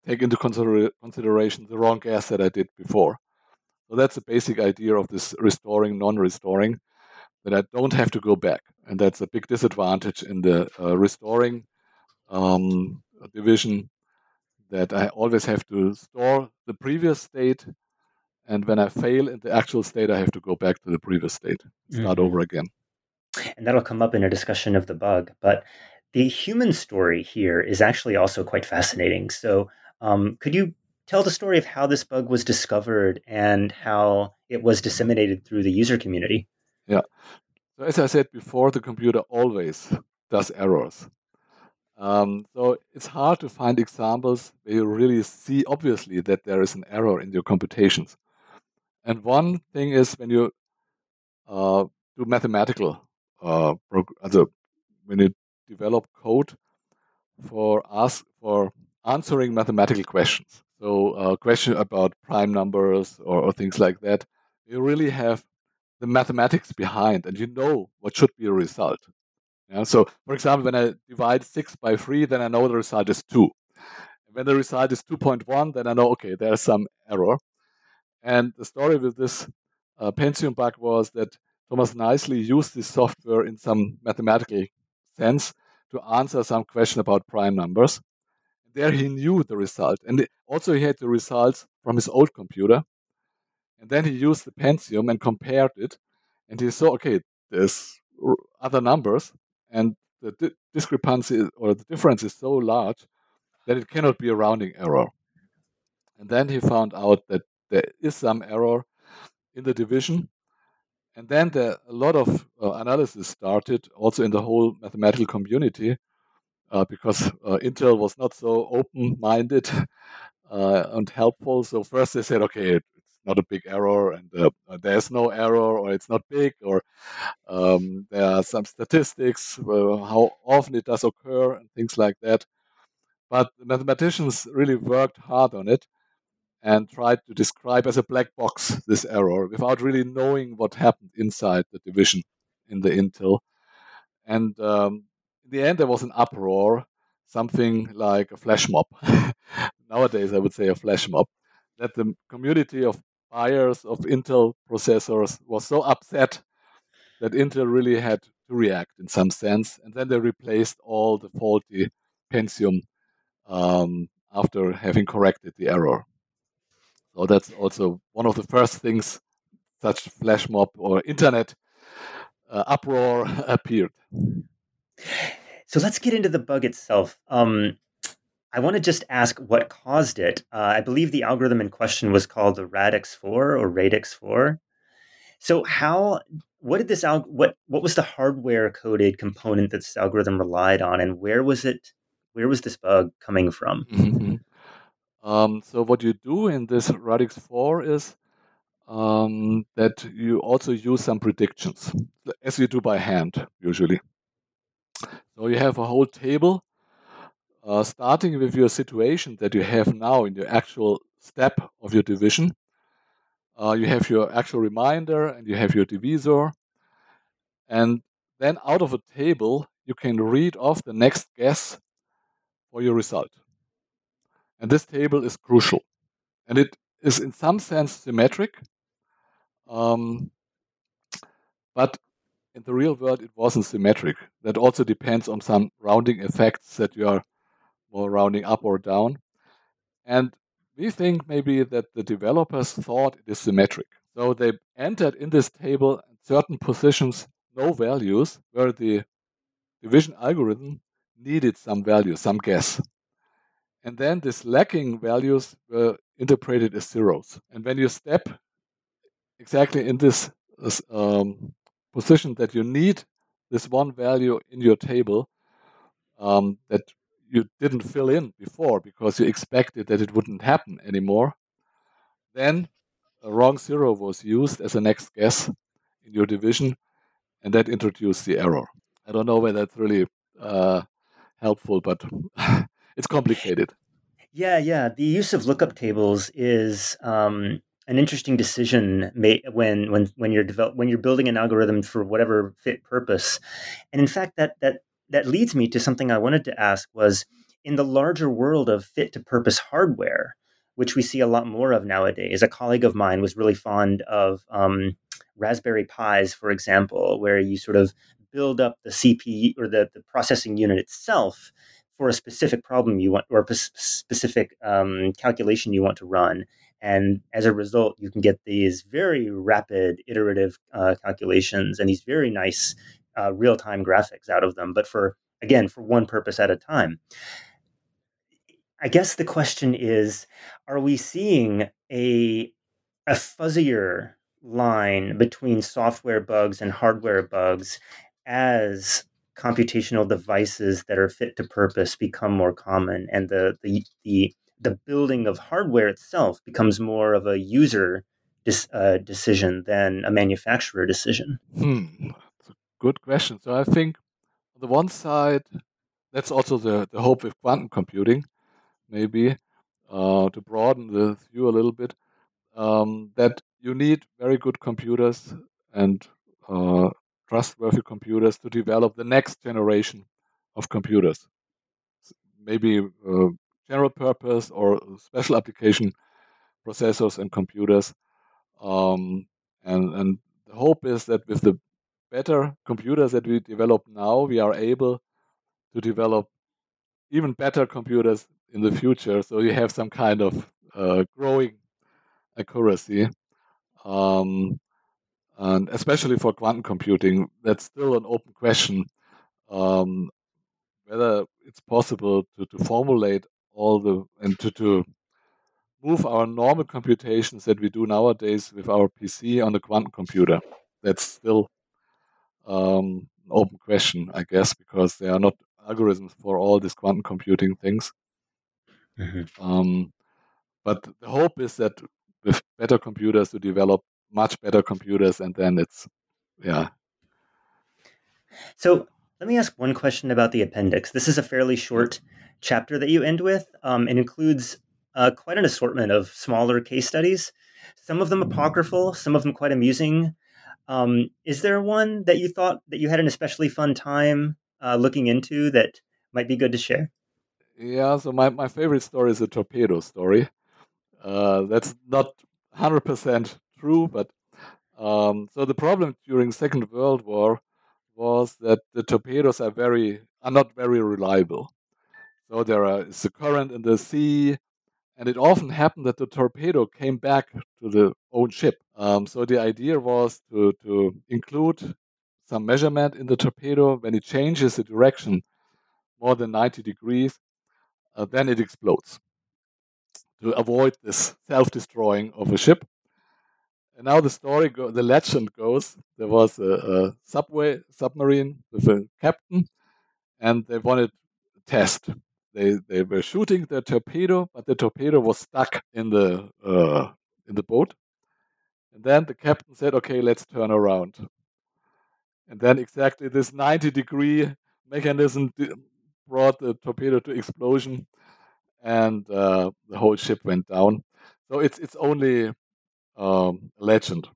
take into consider- consideration the wrong guess that I did before. So that's the basic idea of this restoring, non-restoring, that I don't have to go back, and that's a big disadvantage in the uh, restoring um, division. That I always have to store the previous state and when I fail in the actual state, I have to go back to the previous state, start mm-hmm. over again and that'll come up in a discussion of the bug. But the human story here is actually also quite fascinating. So, um, could you tell the story of how this bug was discovered and how it was disseminated through the user community? Yeah. So, as I said before, the computer always does errors. Um, so it's hard to find examples where you really see obviously that there is an error in your computations. And one thing is when you uh, do mathematical uh, also when you develop code for ask for answering mathematical questions. So uh, question about prime numbers or, or, things like that, you really have the mathematics behind, and you know what should be a result. Yeah, so, for example, when I divide 6 by 3, then I know the result is 2. When the result is 2.1, then I know, okay, there's some error. And the story with this uh, Pentium bug was that Thomas Nicely used this software in some mathematical sense to answer some question about prime numbers. There he knew the result. And also he had the results from his old computer. And then he used the Pentium and compared it. And he saw, okay, there's other numbers. And the di- discrepancy or the difference is so large that it cannot be a rounding error. And then he found out that there is some error in the division. And then a lot of uh, analysis started also in the whole mathematical community uh, because uh, Intel was not so open minded uh, and helpful. So, first they said, okay, it's not a big error and uh, there's no error or it's not big or um, there are some statistics, uh, how often it does occur and things like that. But the mathematicians really worked hard on it and tried to describe as a black box this error without really knowing what happened inside the division in the Intel. And um, in the end, there was an uproar, something like a flash mob. <laughs> Nowadays, I would say a flash mob, that the community of buyers of Intel processors was so upset that Intel really had to react in some sense. And then they replaced all the faulty Pentium um, after having corrected the error. So that's also one of the first things such flash mob or internet uh, uproar <laughs> appeared. So let's get into the bug itself. Um, I want to just ask what caused it. Uh, I believe the algorithm in question was called the Radix4 or Radix4. So how what did this al- what what was the hardware coded component that this algorithm relied on and where was it where was this bug coming from? Mm-hmm. Um, so what you do in this Radix 4 is um, that you also use some predictions, as you do by hand usually. So you have a whole table uh, starting with your situation that you have now in your actual step of your division. Uh, you have your actual reminder and you have your divisor. And then out of a table, you can read off the next guess for your result. And this table is crucial. And it is in some sense symmetric. Um, but in the real world, it wasn't symmetric. That also depends on some rounding effects that you are more rounding up or down. And we think maybe that the developers thought it is symmetric. So they entered in this table certain positions, no values, where the division algorithm needed some value, some guess. And then these lacking values were interpreted as zeros. And when you step exactly in this, um, position that you need this one value in your table um, that you didn't fill in before because you expected that it wouldn't happen anymore, then a wrong zero was used as a next guess in your division, and that introduced the error. I don't know whether that's really uh, helpful, but <laughs> it's complicated. Yeah, yeah. The use of lookup tables is um, an interesting decision when when when you're develop when you're building an algorithm for whatever fit purpose. And in fact, that that that leads me to something I wanted to ask was in the larger world of fit to purpose hardware, which we see a lot more of nowadays. A colleague of mine was really fond of um, Raspberry Pis, for example, where you sort of build up the CPU or the, the processing unit itself for a specific problem you want or a specific um, calculation you want to run. And as a result, you can get these very rapid iterative uh, calculations and these very nice uh, real time graphics out of them, but for, again, for one purpose at a time. I guess the question is are we seeing a, a fuzzier line between software bugs and hardware bugs as computational devices that are fit to purpose become more common and the the the, the building of hardware itself becomes more of a user dis, uh, decision than a manufacturer decision hmm. A good question so i think on the one side that's also the, the hope with quantum computing maybe uh, to broaden the view a little bit um, that you need very good computers and uh, trustworthy computers to develop the next generation of computers. Maybe uh, general purpose or special application processors and computers. Um, and, and the hope is that with the better computers that we develop now, we are able to develop even better computers in the future. So you have some kind of uh, growing accuracy. Um, and especially for quantum computing, that's still an open question um, whether it's possible to, to formulate all the and to, to move our normal computations that we do nowadays with our PC on the quantum computer. That's still um, an open question, I guess, because there are not algorithms for all these quantum computing things. Mm-hmm. Um, but the hope is that with better computers to develop much better computers, and then it's yeah. So let me ask one question about the appendix. This is a fairly short chapter that you end with. Um, it includes uh, quite an assortment of smaller case studies, some of them apocryphal, some of them quite amusing. Um, is there one that you thought that you had an especially fun time uh, looking into that might be good to share? Yeah, so my, my favorite story is a torpedo story. Uh, that's not 100% true, but um, so the problem during Second World War was that the torpedoes are very are not very reliable. So there is a current in the sea, and it often happened that the torpedo came back to the own ship. Um, so the idea was to, to include some measurement in the torpedo. When it changes the direction more than 90 degrees, uh, then it explodes to avoid this self destroying of a ship. And now the story, go- the legend goes, there was a, a subway submarine with a captain, and they wanted a test they they were shooting the torpedo, but the torpedo was stuck in the uh, in the boat. And then the captain said, "Okay, let's turn around." And then exactly this 90 degree mechanism brought the torpedo to explosion, and uh, the whole ship went down. So it's it's only um, legend,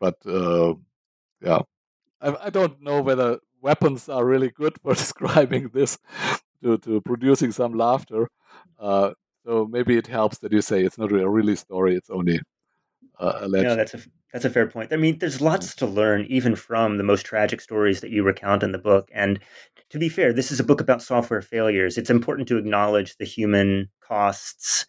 but uh, yeah, I, I don't know whether weapons are really good for <laughs> describing this to, to producing some laughter. Uh, so maybe it helps that you say it's not a really story; it's only uh, a legend. No, that's a that's a fair point. I mean, there's lots to learn even from the most tragic stories that you recount in the book. And to be fair, this is a book about software failures. It's important to acknowledge the human costs,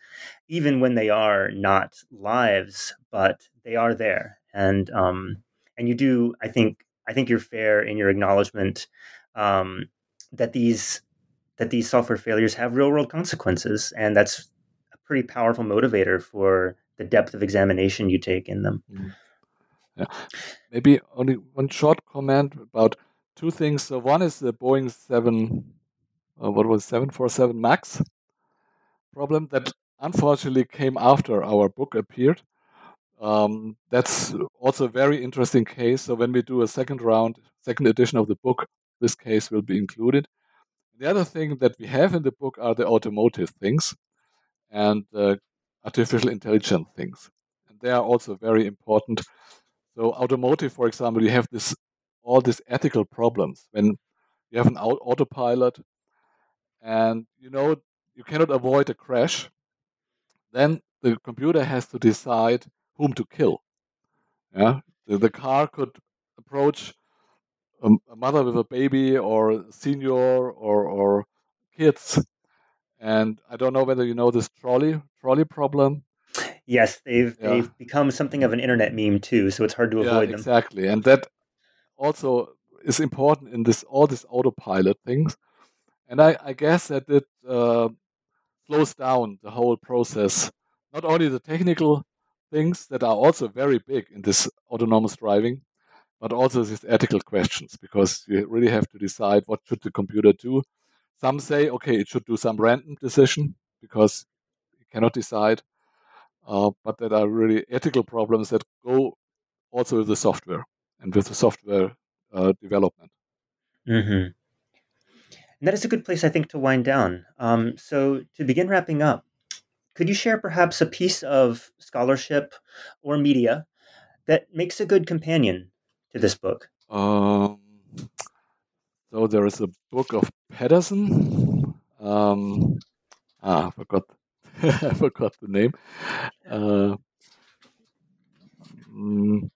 even when they are not lives, but they are there. And um, and you do, I think, I think you're fair in your acknowledgement um, that these that these software failures have real world consequences. And that's a pretty powerful motivator for the depth of examination you take in them. Mm. Yeah. Maybe only one short comment about two things. So one is the Boeing 7, uh, what was 747 MAX problem that unfortunately came after our book appeared. Um, that's also a very interesting case. So when we do a second round, second edition of the book, this case will be included. The other thing that we have in the book are the automotive things and uh, artificial intelligence things. And they are also very important. So automotive, for example, you have this all these ethical problems when you have an autopilot and you know you cannot avoid a crash then the computer has to decide whom to kill yeah the, the car could approach a, a mother with a baby or a senior or, or kids. And I don't know whether you know this trolley trolley problem. Yes, they've yeah. they've become something of an internet meme too, so it's hard to avoid yeah, them. Exactly, and that also is important in this all this autopilot things. And I, I guess that it uh, slows down the whole process. Not only the technical things that are also very big in this autonomous driving, but also these ethical questions because you really have to decide what should the computer do. Some say, okay, it should do some random decision because it cannot decide. Uh, but there are really ethical problems that go also with the software and with the software uh, development. Mm-hmm. And that is a good place, I think, to wind down. Um, so, to begin wrapping up, could you share perhaps a piece of scholarship or media that makes a good companion to this book? Um, so there is a book of Patterson. Um, ah, I forgot. <laughs> I forgot the name. Uh, mm,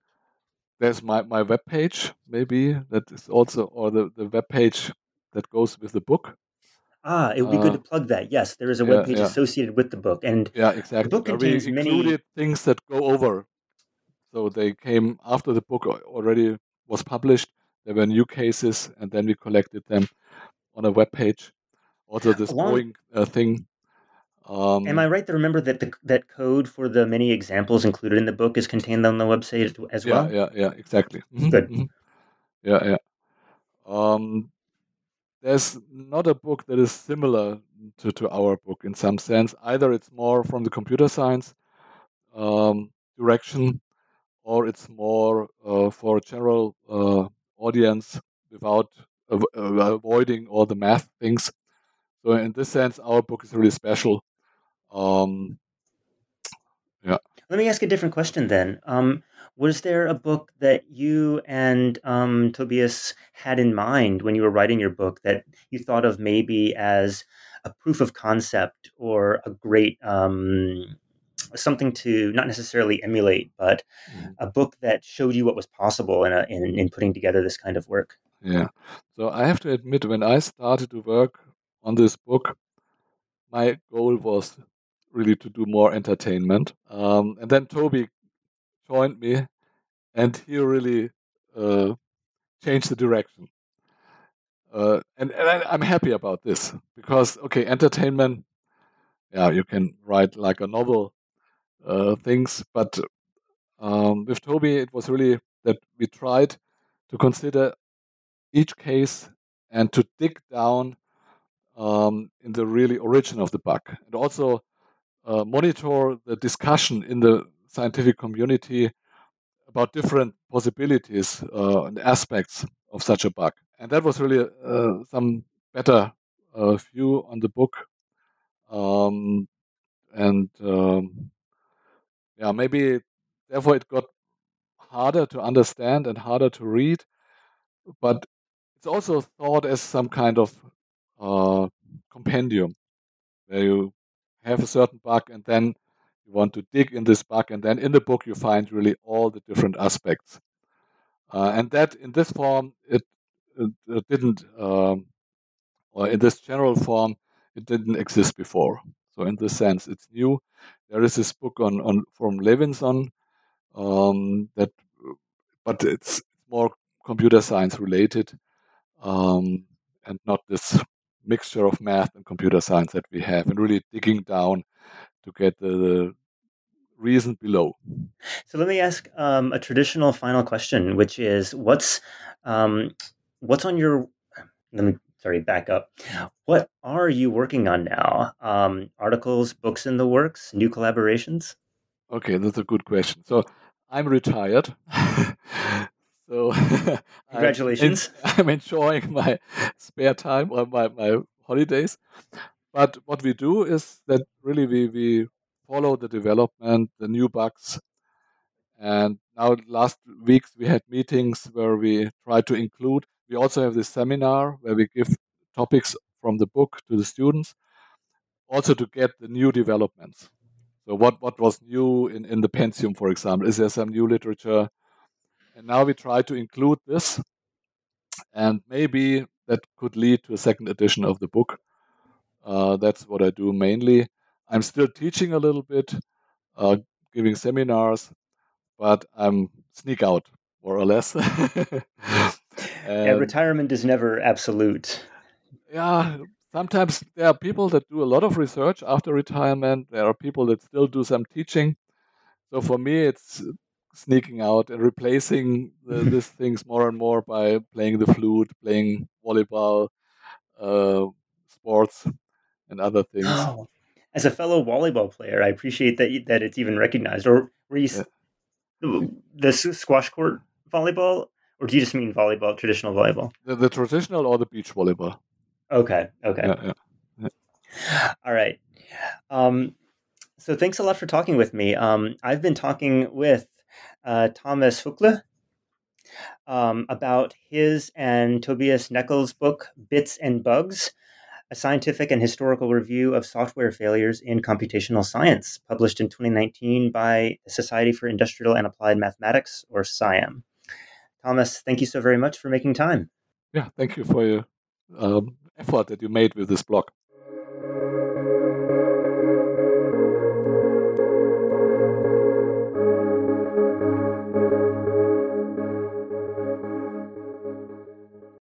there's my, my web page, maybe that is also, or the, the web page that goes with the book. Ah, it would be Uh, good to plug that. Yes, there is a yeah, web page yeah. associated with the book, and Yeah, exactly. book Where we contains many- included things that go over. So they came after the book already was published. There were new cases, and then we collected them on a web page. Also, this Along- Boeing uh, thing. Um, am I right to remember that the that code for the many examples included in the book is contained on the website as yeah, well? yeah, yeah, exactly. Mhm, Good. mhm. Yeah, yeah. Um, there's not a book that is similar to, to our book in some sense. Either it's more from the computer science um, direction, or it's more uh, for a general uh, audience without av- uh, avoiding all the math things. So in this sense, our book is really special. Um, Let me ask a different question then. Um, was there a book that you and um, Tobias had in mind when you were writing your book that you thought of maybe as a proof of concept or a great um, something to not necessarily emulate, but Mhm. a book that showed you what was possible in, a, in in putting together this kind of work? Yeah. So I have to admit, when I started to work on this book, my goal was really to do more entertainment. Um, and then Toby joined me, and he really uh, changed the direction. Uh, and and I, I'm happy about this because, okay, entertainment, yeah, you can write like a novel uh, things, but um, with Toby, it was really that we tried to consider each case and to dig down um, in the really origin of the bug and also uh, monitor the discussion in the scientific community about different possibilities uh, and aspects of such a bug. And that was really uh, some better uh, view on the book. Um, and um, yeah, maybe therefore it got harder to understand and harder to read, but it's also thought as some kind of uh, compendium where you have a certain bug and then you want to dig in this bug, and then in the book you find really all the different aspects. Uh, and that in this form, it, it, it didn't, um, or in this general form, it didn't exist before. So in this sense, it's new. There is this book on, on from Leveson um, that, but it's more computer science related, um, and not this mixture of math and computer science that we have, and really digging down to get the, the reason below. So let me ask um, a traditional final question, which is, what's um, what's on your? Let me sorry, back up. What are you working on now? Um, articles, books in the works, new collaborations. Okay, that's a good question. So I'm retired. <laughs> so <laughs> I'm- Congratulations. <laughs> I'm enjoying my spare time or my, my holidays. But what we do is that really we, we follow the development, the new bugs. And now last weeks we had meetings where we try to include. We also have this seminar where we give topics from the book to the students, also to get the new developments. So what, what was new in, in the Pentium, for example? Is there some new literature? And now we try to include this, and maybe that could lead to a second edition of the book. Uh, that's what I do mainly. I'm still teaching a little bit, uh, giving seminars, but I'm sneak out more or less. <laughs> Yeah, retirement is never absolute. yeah, sometimes there are people that do a lot of research after retirement. There are people that still do some teaching. So for me, it's sneaking out and replacing the, <laughs> these things more and more by playing the flute, playing volleyball, uh, sports, and other things. Oh, as a fellow volleyball player, I appreciate that you- that it's even recognized. Or were you s- the s- squash court volleyball, or do you just mean volleyball, traditional volleyball? The, the traditional or the beach volleyball. Okay, okay. Yeah, yeah. All right. Um, so thanks a lot for talking with me. Um, I've been talking with uh, Thomas Huckle. um, about his and Tobias Neckel's book, Bits and Bugs a scientific and historical review of software failures in computational science, published in 2019 by the Society for Industrial and Applied Mathematics, or SIAM. Thomas, thank you so very much for making time. Yeah, thank you for your um, effort that you made with this blog.